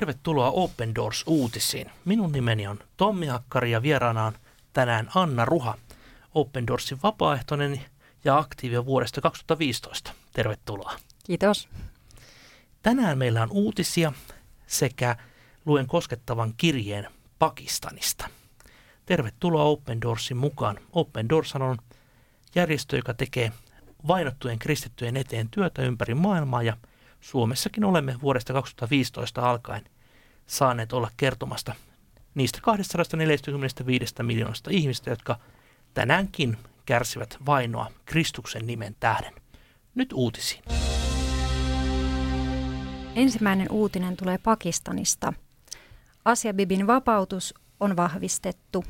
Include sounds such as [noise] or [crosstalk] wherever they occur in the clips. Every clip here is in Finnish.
Tervetuloa Open Doors uutisiin. Minun nimeni on Tommi Hakkari ja vieraanaan tänään Anna Ruha, Open Doorsin vapaaehtoinen ja aktiivi vuodesta 2015. Tervetuloa. Kiitos. Tänään meillä on uutisia sekä luen koskettavan kirjeen Pakistanista. Tervetuloa Open Doorsin mukaan. Open Doors on järjestö, joka tekee vainottujen kristittyjen eteen työtä ympäri maailmaa ja Suomessakin olemme vuodesta 2015 alkaen saaneet olla kertomasta niistä 245 miljoonasta ihmistä, jotka tänäänkin kärsivät vainoa Kristuksen nimen tähden. Nyt uutisiin. Ensimmäinen uutinen tulee Pakistanista. Asiabibin vapautus on vahvistettu.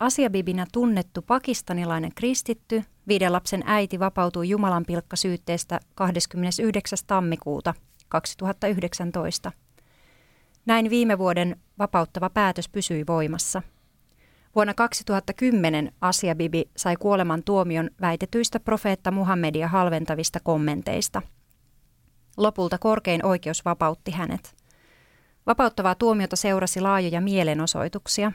Asiabibinä tunnettu pakistanilainen kristitty, viiden lapsen äiti vapautui Jumalan pilkkasyytteestä 29. tammikuuta 2019. Näin viime vuoden vapauttava päätös pysyi voimassa. Vuonna 2010 Asia Bibi sai kuoleman tuomion väitetyistä profeetta Muhammedia halventavista kommenteista. Lopulta korkein oikeus vapautti hänet. Vapauttavaa tuomiota seurasi laajoja mielenosoituksia.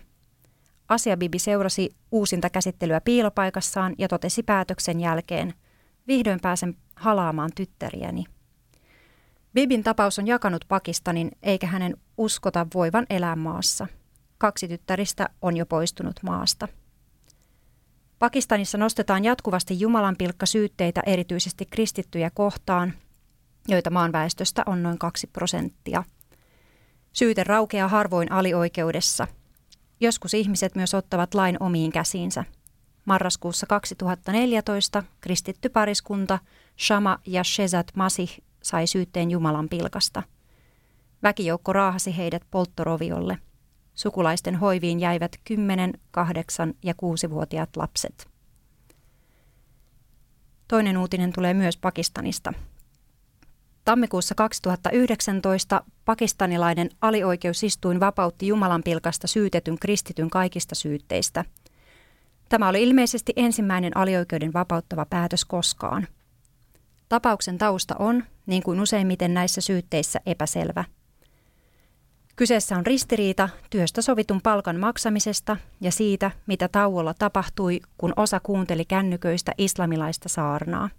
Asia Bibi seurasi uusinta käsittelyä piilopaikassaan ja totesi päätöksen jälkeen, vihdoin pääsen halaamaan tyttäriäni. Bibin tapaus on jakanut Pakistanin, eikä hänen uskota voivan elää maassa. Kaksi tyttäristä on jo poistunut maasta. Pakistanissa nostetaan jatkuvasti Jumalan pilkka syytteitä erityisesti kristittyjä kohtaan, joita maan väestöstä on noin 2 prosenttia. Syyte raukeaa harvoin alioikeudessa. Joskus ihmiset myös ottavat lain omiin käsiinsä. Marraskuussa 2014 kristitty pariskunta Shama ja Shezat Masih sai syytteen Jumalan pilkasta. Väkijoukko raahasi heidät polttoroviolle. Sukulaisten hoiviin jäivät 10, 8 ja 6-vuotiaat lapset. Toinen uutinen tulee myös Pakistanista. Tammikuussa 2019 pakistanilainen alioikeusistuin vapautti Jumalan pilkasta syytetyn kristityn kaikista syytteistä. Tämä oli ilmeisesti ensimmäinen alioikeuden vapauttava päätös koskaan – Tapauksen tausta on, niin kuin useimmiten näissä syytteissä, epäselvä. Kyseessä on ristiriita työstä sovitun palkan maksamisesta ja siitä, mitä tauolla tapahtui, kun osa kuunteli kännyköistä islamilaista saarnaa.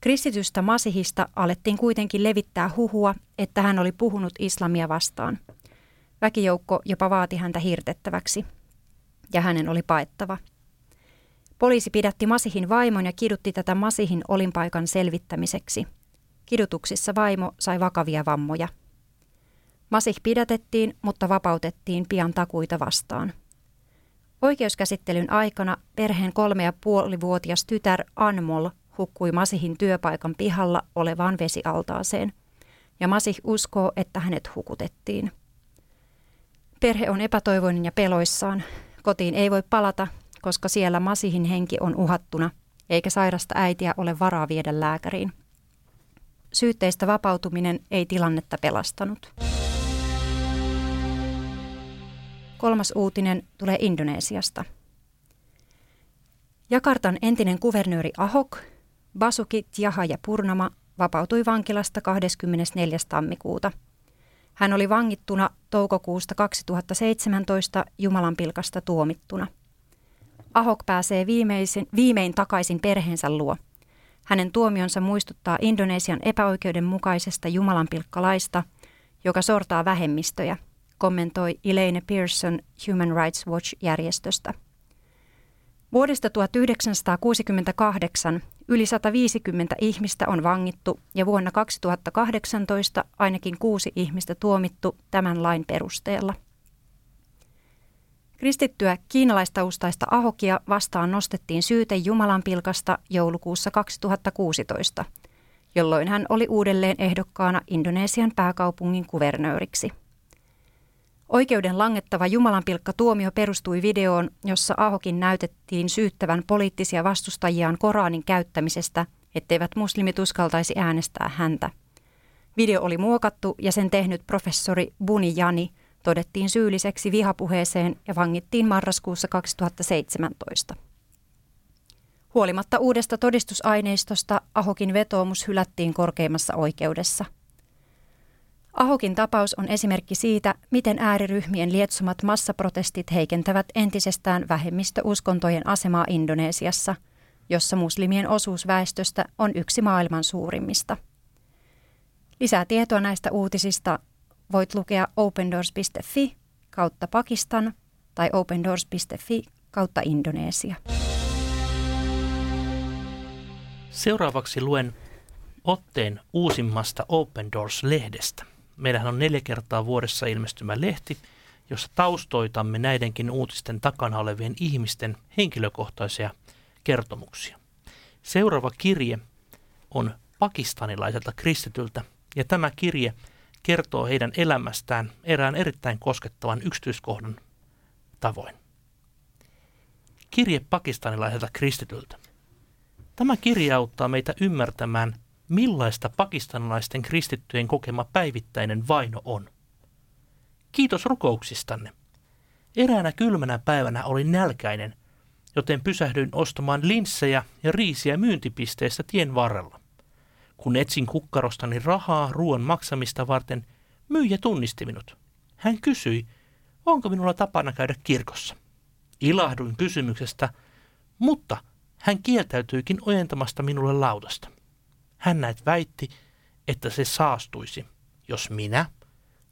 Kristitystä Masihista alettiin kuitenkin levittää huhua, että hän oli puhunut islamia vastaan. Väkijoukko jopa vaati häntä hirtettäväksi, ja hänen oli paettava – Poliisi pidätti Masihin vaimon ja kidutti tätä Masihin olinpaikan selvittämiseksi. Kidutuksissa vaimo sai vakavia vammoja. Masih pidätettiin, mutta vapautettiin pian takuita vastaan. Oikeuskäsittelyn aikana perheen kolme ja puolivuotias tytär Anmol hukkui Masihin työpaikan pihalla olevaan vesialtaaseen, ja Masih uskoo, että hänet hukutettiin. Perhe on epätoivoinen ja peloissaan. Kotiin ei voi palata, koska siellä Masihin henki on uhattuna, eikä sairasta äitiä ole varaa viedä lääkäriin. Syytteistä vapautuminen ei tilannetta pelastanut. Kolmas uutinen tulee Indonesiasta. Jakartan entinen kuvernööri Ahok, Basuki ja Purnama, vapautui vankilasta 24. tammikuuta. Hän oli vangittuna toukokuusta 2017 Jumalanpilkasta tuomittuna – Ahok pääsee viimeisin, viimein takaisin perheensä luo. Hänen tuomionsa muistuttaa Indonesian epäoikeudenmukaisesta jumalanpilkkalaista, joka sortaa vähemmistöjä, kommentoi Elaine Pearson Human Rights Watch-järjestöstä. Vuodesta 1968 yli 150 ihmistä on vangittu ja vuonna 2018 ainakin kuusi ihmistä tuomittu tämän lain perusteella. Kristittyä kiinalaistaustaista Ahokia vastaan nostettiin syyte Jumalanpilkasta joulukuussa 2016, jolloin hän oli uudelleen ehdokkaana Indonesian pääkaupungin kuvernööriksi. Oikeuden langettava Jumalanpilkka tuomio perustui videoon, jossa Ahokin näytettiin syyttävän poliittisia vastustajiaan Koranin käyttämisestä, etteivät muslimit uskaltaisi äänestää häntä. Video oli muokattu ja sen tehnyt professori Buni Jani – todettiin syylliseksi vihapuheeseen ja vangittiin marraskuussa 2017. Huolimatta uudesta todistusaineistosta Ahokin vetoomus hylättiin korkeimmassa oikeudessa. Ahokin tapaus on esimerkki siitä, miten ääriryhmien lietsomat massaprotestit heikentävät entisestään vähemmistöuskontojen asemaa Indonesiassa, jossa muslimien osuus väestöstä on yksi maailman suurimmista. Lisää tietoa näistä uutisista voit lukea opendoors.fi kautta Pakistan tai opendoors.fi kautta Indonesia. Seuraavaksi luen otteen uusimmasta Open Doors-lehdestä. Meillähän on neljä kertaa vuodessa ilmestymä lehti, jossa taustoitamme näidenkin uutisten takana olevien ihmisten henkilökohtaisia kertomuksia. Seuraava kirje on pakistanilaiselta kristityltä, ja tämä kirje kertoo heidän elämästään erään erittäin koskettavan yksityiskohdan tavoin. Kirje pakistanilaiselta kristityltä. Tämä kirja auttaa meitä ymmärtämään, millaista pakistanilaisten kristittyjen kokema päivittäinen vaino on. Kiitos rukouksistanne. Eräänä kylmänä päivänä olin nälkäinen, joten pysähdyin ostamaan linssejä ja riisiä myyntipisteestä tien varrella. Kun etsin kukkarostani rahaa ruoan maksamista varten, myyjä tunnisti minut. Hän kysyi, onko minulla tapana käydä kirkossa. Ilahduin kysymyksestä, mutta hän kieltäytyikin ojentamasta minulle laudasta. Hän näet väitti, että se saastuisi, jos minä,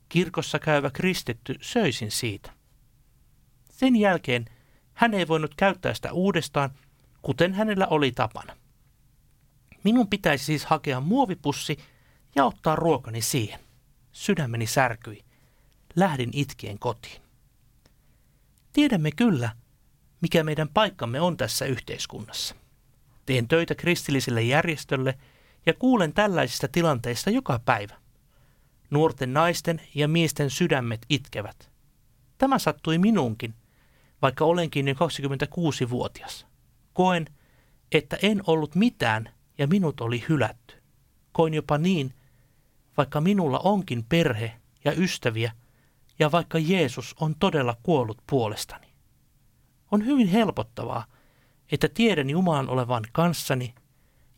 kirkossa käyvä kristitty, söisin siitä. Sen jälkeen hän ei voinut käyttää sitä uudestaan, kuten hänellä oli tapana. Minun pitäisi siis hakea muovipussi ja ottaa ruokani siihen. Sydämeni särkyi. Lähdin itkien kotiin. Tiedämme kyllä, mikä meidän paikkamme on tässä yhteiskunnassa. Teen töitä kristilliselle järjestölle ja kuulen tällaisista tilanteista joka päivä. Nuorten naisten ja miesten sydämet itkevät. Tämä sattui minuunkin, vaikka olenkin jo 26-vuotias. Koen, että en ollut mitään ja minut oli hylätty. Koin jopa niin, vaikka minulla onkin perhe ja ystäviä ja vaikka Jeesus on todella kuollut puolestani. On hyvin helpottavaa, että tiedän Jumalan olevan kanssani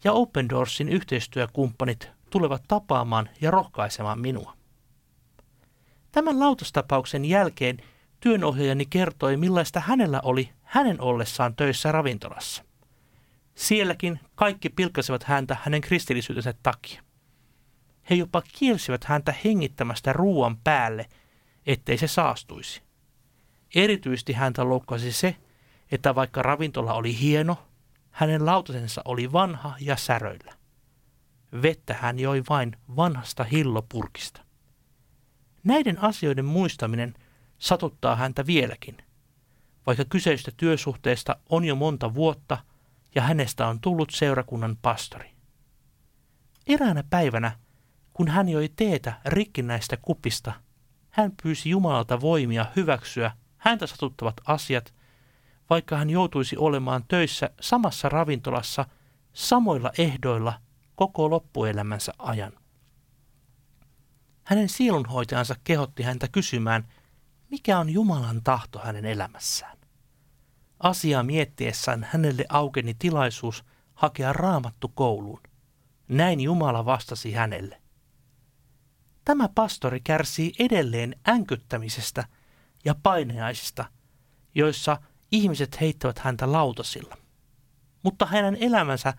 ja Open Doorsin yhteistyökumppanit tulevat tapaamaan ja rohkaisemaan minua. Tämän lautastapauksen jälkeen työnohjaajani kertoi, millaista hänellä oli hänen ollessaan töissä ravintolassa. Sielläkin kaikki pilkkasivat häntä hänen kristillisyytensä takia. He jopa kielsivät häntä hengittämästä ruoan päälle, ettei se saastuisi. Erityisesti häntä loukkasi se, että vaikka ravintola oli hieno, hänen lautasensa oli vanha ja säröillä. Vettä hän joi vain vanhasta hillopurkista. Näiden asioiden muistaminen satuttaa häntä vieläkin, vaikka kyseistä työsuhteesta on jo monta vuotta ja hänestä on tullut seurakunnan pastori. Eräänä päivänä, kun hän joi teetä rikkinäistä kupista, hän pyysi Jumalalta voimia hyväksyä häntä satuttavat asiat, vaikka hän joutuisi olemaan töissä samassa ravintolassa samoilla ehdoilla koko loppuelämänsä ajan. Hänen sielunhoitajansa kehotti häntä kysymään, mikä on Jumalan tahto hänen elämässään. Asiaa miettiessään hänelle aukeni tilaisuus hakea raamattu kouluun. Näin Jumala vastasi hänelle. Tämä pastori kärsii edelleen änkyttämisestä ja paineaisista, joissa ihmiset heittävät häntä lautasilla. Mutta hänen elämänsä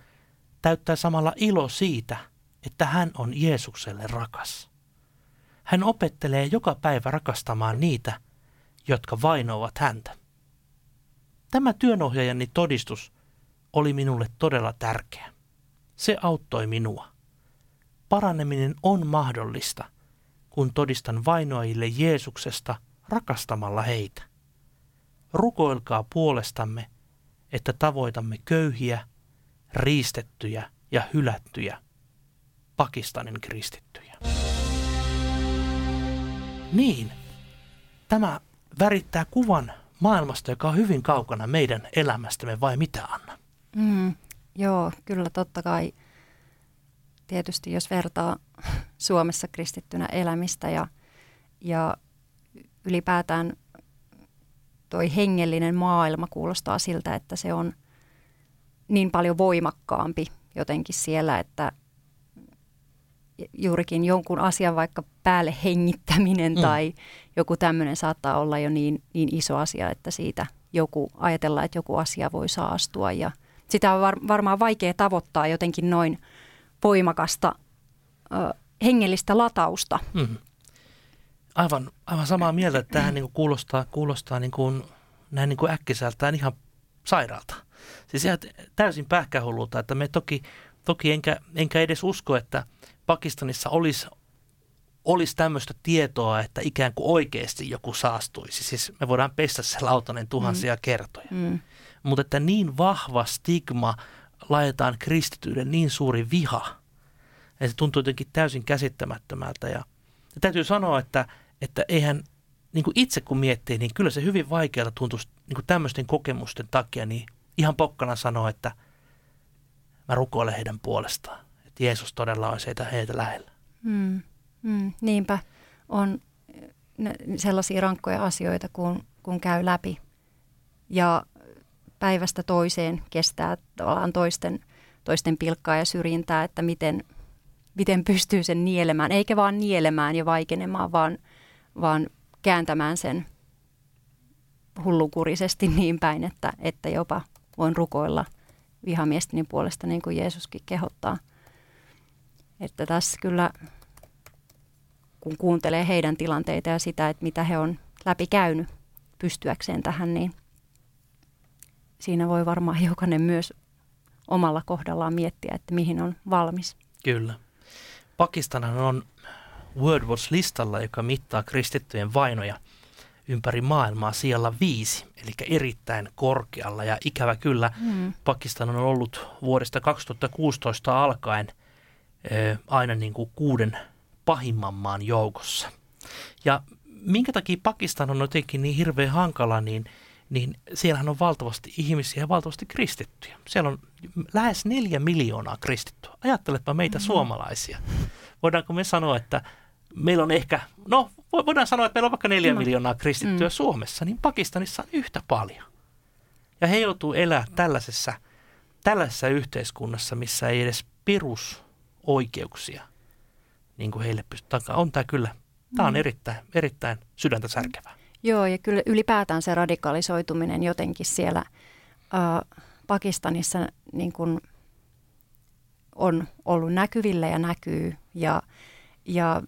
täyttää samalla ilo siitä, että hän on Jeesukselle rakas. Hän opettelee joka päivä rakastamaan niitä, jotka vainoavat häntä. Tämä työnohjaajani todistus oli minulle todella tärkeä. Se auttoi minua. Paraneminen on mahdollista, kun todistan vainoajille Jeesuksesta rakastamalla heitä. Rukoilkaa puolestamme, että tavoitamme köyhiä, riistettyjä ja hylättyjä Pakistanin kristittyjä. Niin, tämä värittää kuvan maailmasta, joka on hyvin kaukana meidän elämästämme, vai mitä Anna? Mm, joo, kyllä totta kai. Tietysti jos vertaa [laughs] Suomessa kristittynä elämistä ja, ja ylipäätään toi hengellinen maailma kuulostaa siltä, että se on niin paljon voimakkaampi jotenkin siellä, että juurikin jonkun asian vaikka päälle hengittäminen mm. tai joku tämmöinen saattaa olla jo niin, niin iso asia, että siitä joku ajatellaan, että joku asia voi saastua ja sitä on var, varmaan vaikea tavoittaa jotenkin noin voimakasta ö, hengellistä latausta. Mm. Aivan, aivan samaa mieltä, että tähän niin kuin kuulostaa, kuulostaa niin kuin, näin niin kuin äkkiseltään ihan sairaalta. Siis ihan täysin pähkähullulta, että me toki, toki enkä, enkä edes usko, että Pakistanissa olisi, olisi tämmöistä tietoa, että ikään kuin oikeasti joku saastuisi. Siis me voidaan pestä se lautanen tuhansia mm. kertoja. Mm. Mutta että niin vahva stigma laitetaan kristityille niin suuri viha, että se tuntuu jotenkin täysin käsittämättömältä. Ja, ja täytyy sanoa, että, että eihän niin kuin itse kun miettii, niin kyllä se hyvin vaikealta tuntuisi niin kuin tämmöisten kokemusten takia, niin ihan pokkana sanoa, että mä rukoilen heidän puolestaan. Että Jeesus todella on heitä, heitä lähellä. Mm, mm, niinpä on sellaisia rankkoja asioita, kun, kun käy läpi. Ja päivästä toiseen kestää tavallaan toisten, toisten pilkkaa ja syrjintää, että miten, miten pystyy sen nielemään. Eikä vaan nielemään ja vaikenemaan, vaan, vaan kääntämään sen hullukurisesti [laughs] niin päin, että, että jopa voin rukoilla vihamiesteni puolesta, niin kuin Jeesuskin kehottaa. Että tässä kyllä, kun kuuntelee heidän tilanteita ja sitä, että mitä he on läpi käynyt pystyäkseen tähän, niin siinä voi varmaan jokainen myös omalla kohdallaan miettiä, että mihin on valmis. Kyllä. Pakistanhan on World Watch-listalla, joka mittaa kristittyjen vainoja ympäri maailmaa sijalla viisi, eli erittäin korkealla. Ja ikävä kyllä, mm. Pakistan on ollut vuodesta 2016 alkaen aina niin kuin kuuden pahimman maan joukossa. Ja minkä takia Pakistan on jotenkin niin hirveän hankala, niin, niin siellähän on valtavasti ihmisiä ja valtavasti kristittyjä. Siellä on lähes neljä miljoonaa kristittyä. Ajattelepa meitä mm. suomalaisia. Voidaanko me sanoa, että meillä on ehkä, no voidaan sanoa, että meillä on vaikka neljä no. miljoonaa kristittyä mm. Suomessa, niin Pakistanissa on yhtä paljon. Ja he joutuu elää tällaisessa, tällaisessa yhteiskunnassa, missä ei edes perusoikeuksia niin kuin heille pysty On tämä kyllä, tämä on mm. erittäin, erittäin sydäntä särkevää. Joo, ja kyllä ylipäätään se radikalisoituminen jotenkin siellä äh, Pakistanissa niin kuin on ollut näkyvillä ja näkyy. Ja, ja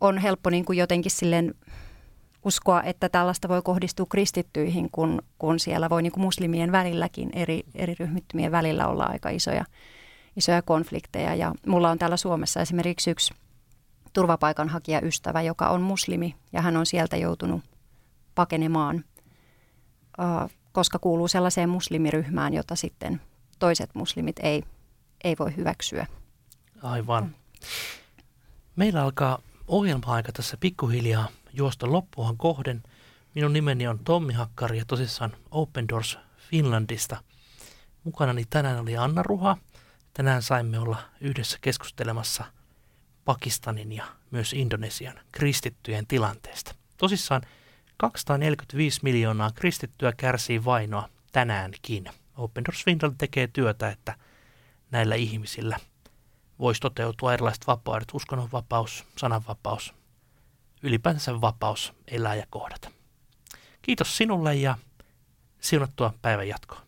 on helppo niin kuin jotenkin silleen uskoa, että tällaista voi kohdistua kristittyihin, kun, kun siellä voi niin kuin muslimien välilläkin, eri, eri ryhmittymien välillä olla aika isoja, isoja konflikteja. Ja mulla on täällä Suomessa esimerkiksi yksi turvapaikanhakijaystävä, joka on muslimi ja hän on sieltä joutunut pakenemaan, koska kuuluu sellaiseen muslimiryhmään, jota sitten toiset muslimit ei, ei voi hyväksyä. Aivan. Meillä alkaa ohjelma-aika tässä pikkuhiljaa juosta loppuhan kohden. Minun nimeni on Tommi Hakkari ja tosissaan Open Doors Finlandista. Mukanani tänään oli Anna Ruha. Tänään saimme olla yhdessä keskustelemassa Pakistanin ja myös Indonesian kristittyjen tilanteesta. Tosissaan 245 miljoonaa kristittyä kärsii vainoa tänäänkin. Open Doors Finland tekee työtä, että näillä ihmisillä – voisi toteutua erilaiset vapaudet, uskonnonvapaus, sananvapaus, ylipäänsä vapaus elää ja kohdata. Kiitos sinulle ja siunattua päivän jatkoa.